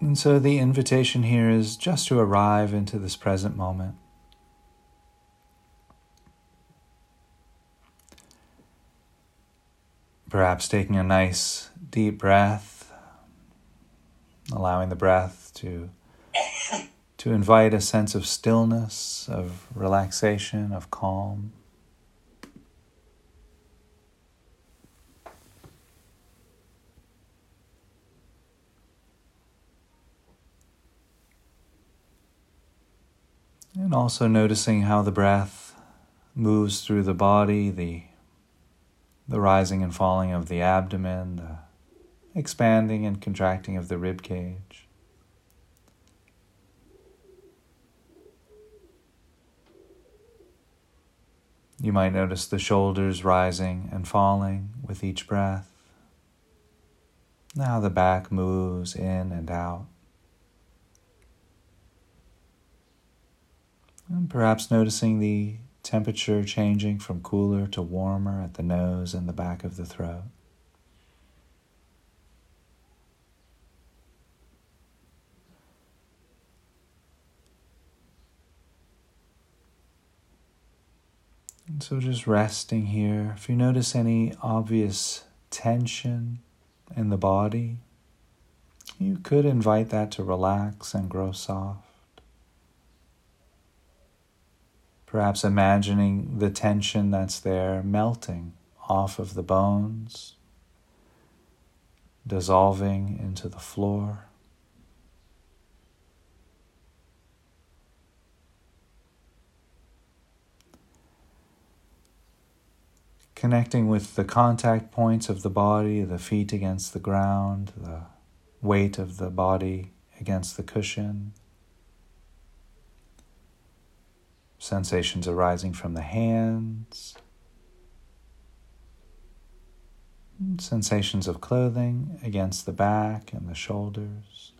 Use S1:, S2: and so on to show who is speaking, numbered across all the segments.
S1: And so the invitation here is just to arrive into this present moment. Perhaps taking a nice deep breath, allowing the breath to to invite a sense of stillness, of relaxation, of calm. And also noticing how the breath moves through the body, the, the rising and falling of the abdomen, the expanding and contracting of the rib cage. You might notice the shoulders rising and falling with each breath. Now the back moves in and out. And perhaps noticing the temperature changing from cooler to warmer at the nose and the back of the throat. And so just resting here. If you notice any obvious tension in the body, you could invite that to relax and grow soft. Perhaps imagining the tension that's there melting off of the bones, dissolving into the floor. Connecting with the contact points of the body, the feet against the ground, the weight of the body against the cushion. Sensations arising from the hands, sensations of clothing against the back and the shoulders.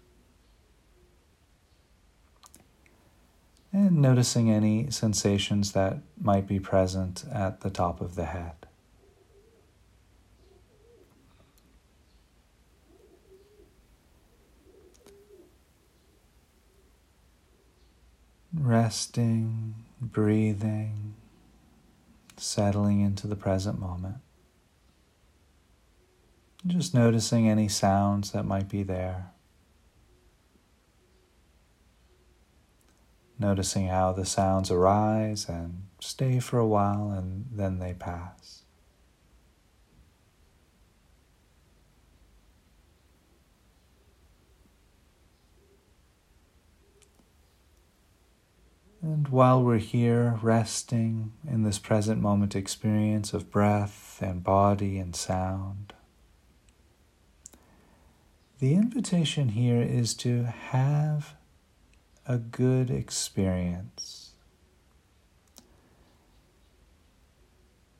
S1: And noticing any sensations that might be present at the top of the head. Resting breathing, settling into the present moment. Just noticing any sounds that might be there. Noticing how the sounds arise and stay for a while and then they pass. And while we're here resting in this present moment experience of breath and body and sound, the invitation here is to have a good experience.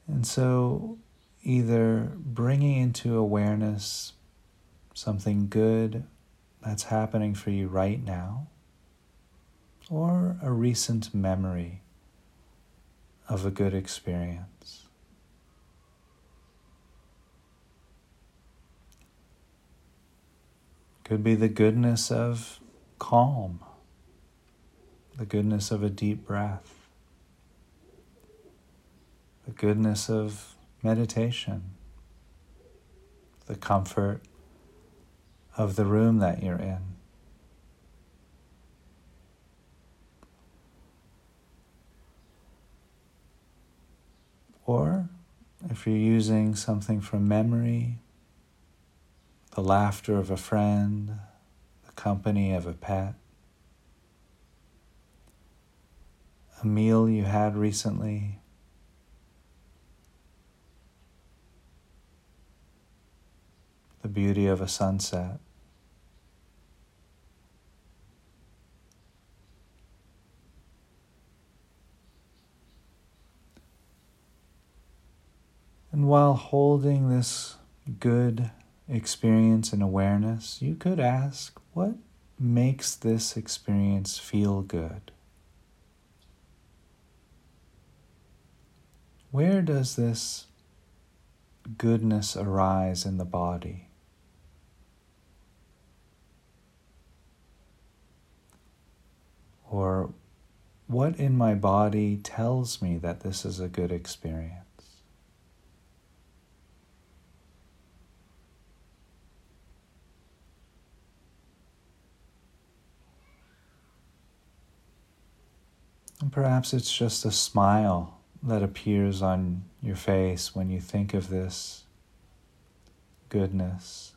S1: And so, either bringing into awareness something good that's happening for you right now or a recent memory of a good experience. Could be the goodness of calm, the goodness of a deep breath, the goodness of meditation, the comfort of the room that you're in. Or if you're using something from memory, the laughter of a friend, the company of a pet, a meal you had recently, the beauty of a sunset. And while holding this good experience and awareness, you could ask, what makes this experience feel good? Where does this goodness arise in the body? Or what in my body tells me that this is a good experience? And perhaps it's just a smile that appears on your face when you think of this goodness.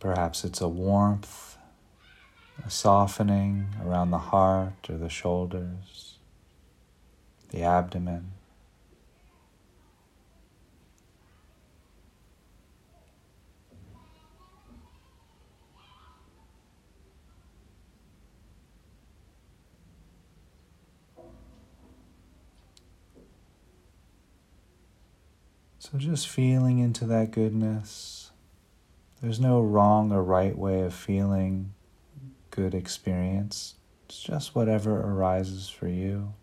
S1: Perhaps it's a warmth, a softening around the heart or the shoulders, the abdomen. Just feeling into that goodness. There's no wrong or right way of feeling good experience. It's just whatever arises for you.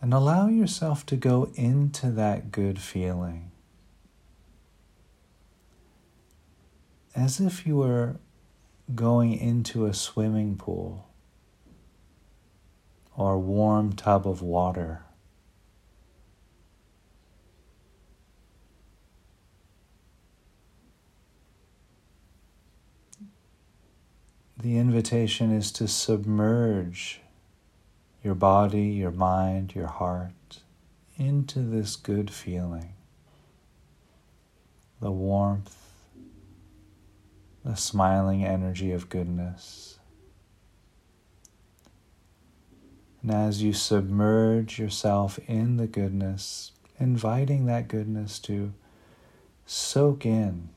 S1: And allow yourself to go into that good feeling as if you were going into a swimming pool or warm tub of water. The invitation is to submerge your body, your mind, your heart into this good feeling. The warmth, the smiling energy of goodness. And as you submerge yourself in the goodness, inviting that goodness to soak in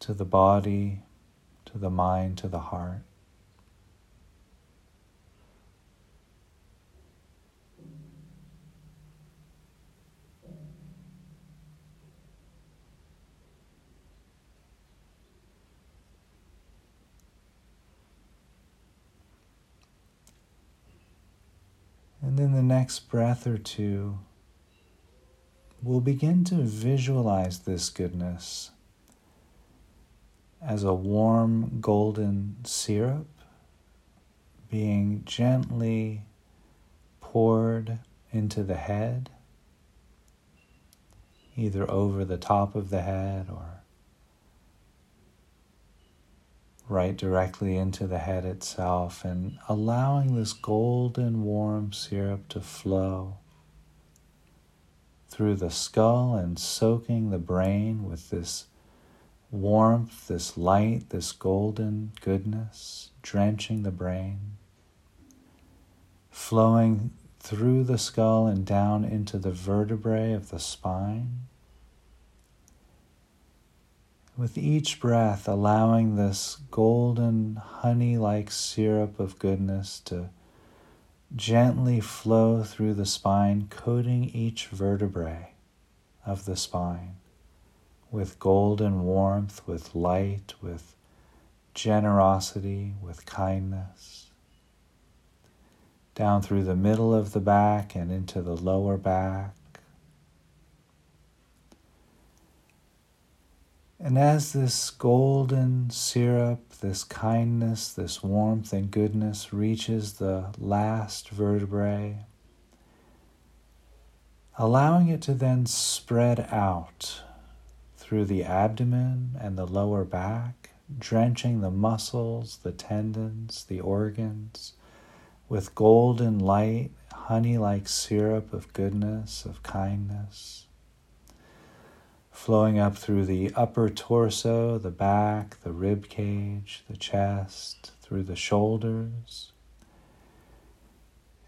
S1: to the body, to the mind, to the heart. And then the next breath or two, we'll begin to visualize this goodness as a warm golden syrup being gently poured into the head, either over the top of the head or right directly into the head itself and allowing this golden warm syrup to flow through the skull and soaking the brain with this warmth, this light, this golden goodness, drenching the brain, flowing through the skull and down into the vertebrae of the spine with each breath, allowing this golden honey like syrup of goodness to gently flow through the spine, coating each vertebrae of the spine with golden warmth, with light, with generosity, with kindness. Down through the middle of the back and into the lower back And as this golden syrup, this kindness, this warmth and goodness reaches the last vertebrae, allowing it to then spread out through the abdomen and the lower back, drenching the muscles, the tendons, the organs with golden light, honey like syrup of goodness, of kindness flowing up through the upper torso, the back, the rib cage, the chest, through the shoulders.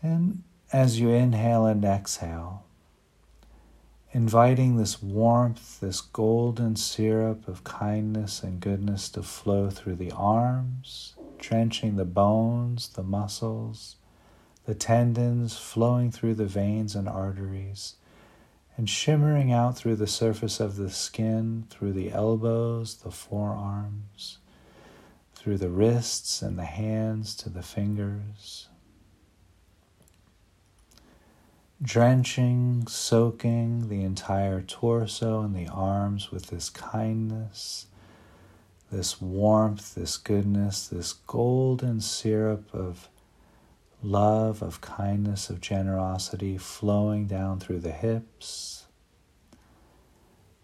S1: And as you inhale and exhale, inviting this warmth, this golden syrup of kindness and goodness to flow through the arms, drenching the bones, the muscles, the tendons, flowing through the veins and arteries and shimmering out through the surface of the skin, through the elbows, the forearms, through the wrists and the hands to the fingers. drenching, soaking the entire torso and the arms with this kindness, this warmth, this goodness, this golden syrup of love, of kindness, of generosity flowing down through the hips,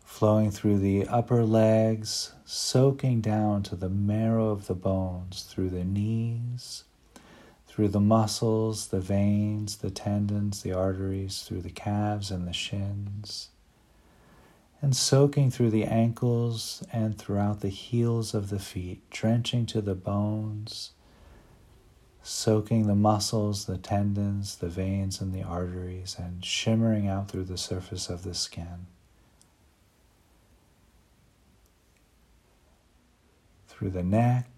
S1: flowing through the upper legs, soaking down to the marrow of the bones, through the knees, through the muscles, the veins, the tendons, the arteries, through the calves and the shins, and soaking through the ankles and throughout the heels of the feet, drenching to the bones soaking the muscles, the tendons, the veins, and the arteries, and shimmering out through the surface of the skin. Through the neck,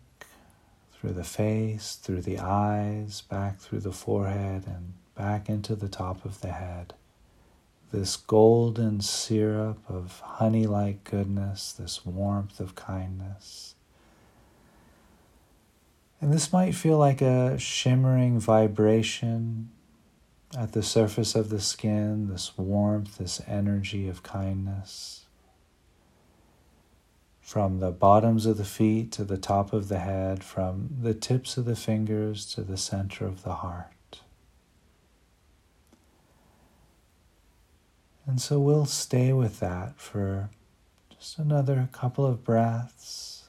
S1: through the face, through the eyes, back through the forehead, and back into the top of the head. This golden syrup of honey like goodness, this warmth of kindness. And this might feel like a shimmering vibration at the surface of the skin, this warmth, this energy of kindness. From the bottoms of the feet to the top of the head, from the tips of the fingers to the center of the heart. And so we'll stay with that for just another couple of breaths.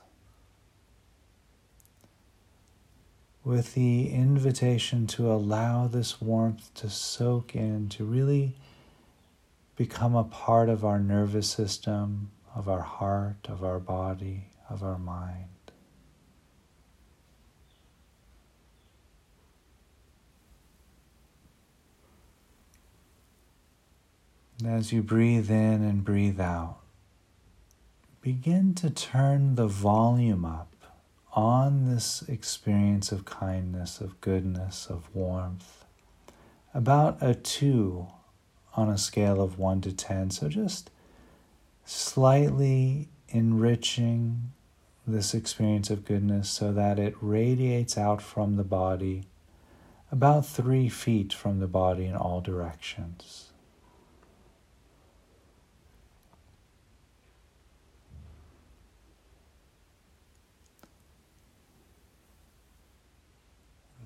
S1: With the invitation to allow this warmth to soak in, to really become a part of our nervous system, of our heart, of our body, of our mind. As you breathe in and breathe out, begin to turn the volume up on this experience of kindness, of goodness, of warmth, about a two on a scale of one to ten. So just slightly enriching this experience of goodness so that it radiates out from the body about three feet from the body in all directions.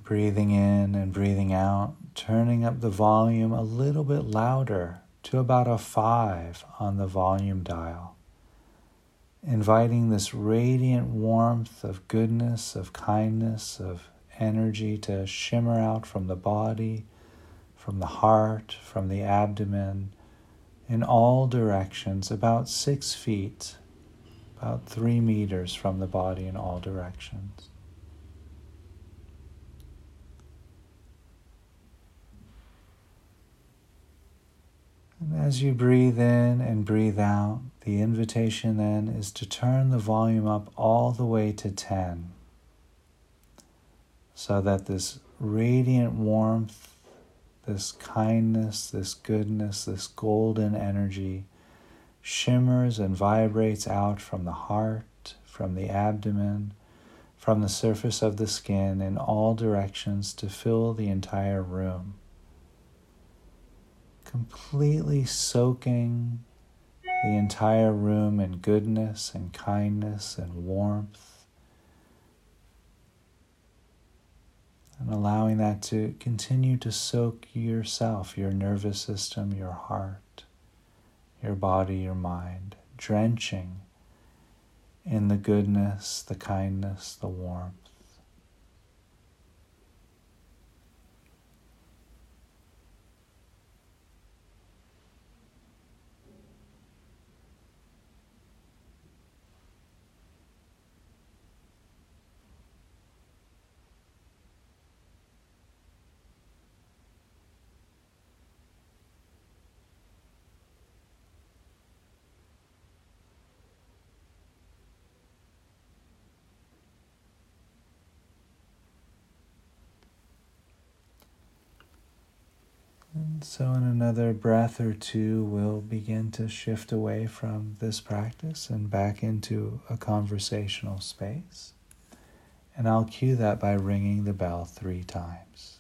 S1: Breathing in and breathing out, turning up the volume a little bit louder to about a five on the volume dial. Inviting this radiant warmth of goodness, of kindness, of energy to shimmer out from the body, from the heart, from the abdomen, in all directions, about six feet, about three meters from the body in all directions. And as you breathe in and breathe out, the invitation then is to turn the volume up all the way to 10 so that this radiant warmth, this kindness, this goodness, this golden energy shimmers and vibrates out from the heart, from the abdomen, from the surface of the skin in all directions to fill the entire room completely soaking the entire room in goodness and kindness and warmth. And allowing that to continue to soak yourself, your nervous system, your heart, your body, your mind, drenching in the goodness, the kindness, the warmth. So, in another breath or two, we'll begin to shift away from this practice and back into a conversational space. And I'll cue that by ringing the bell three times.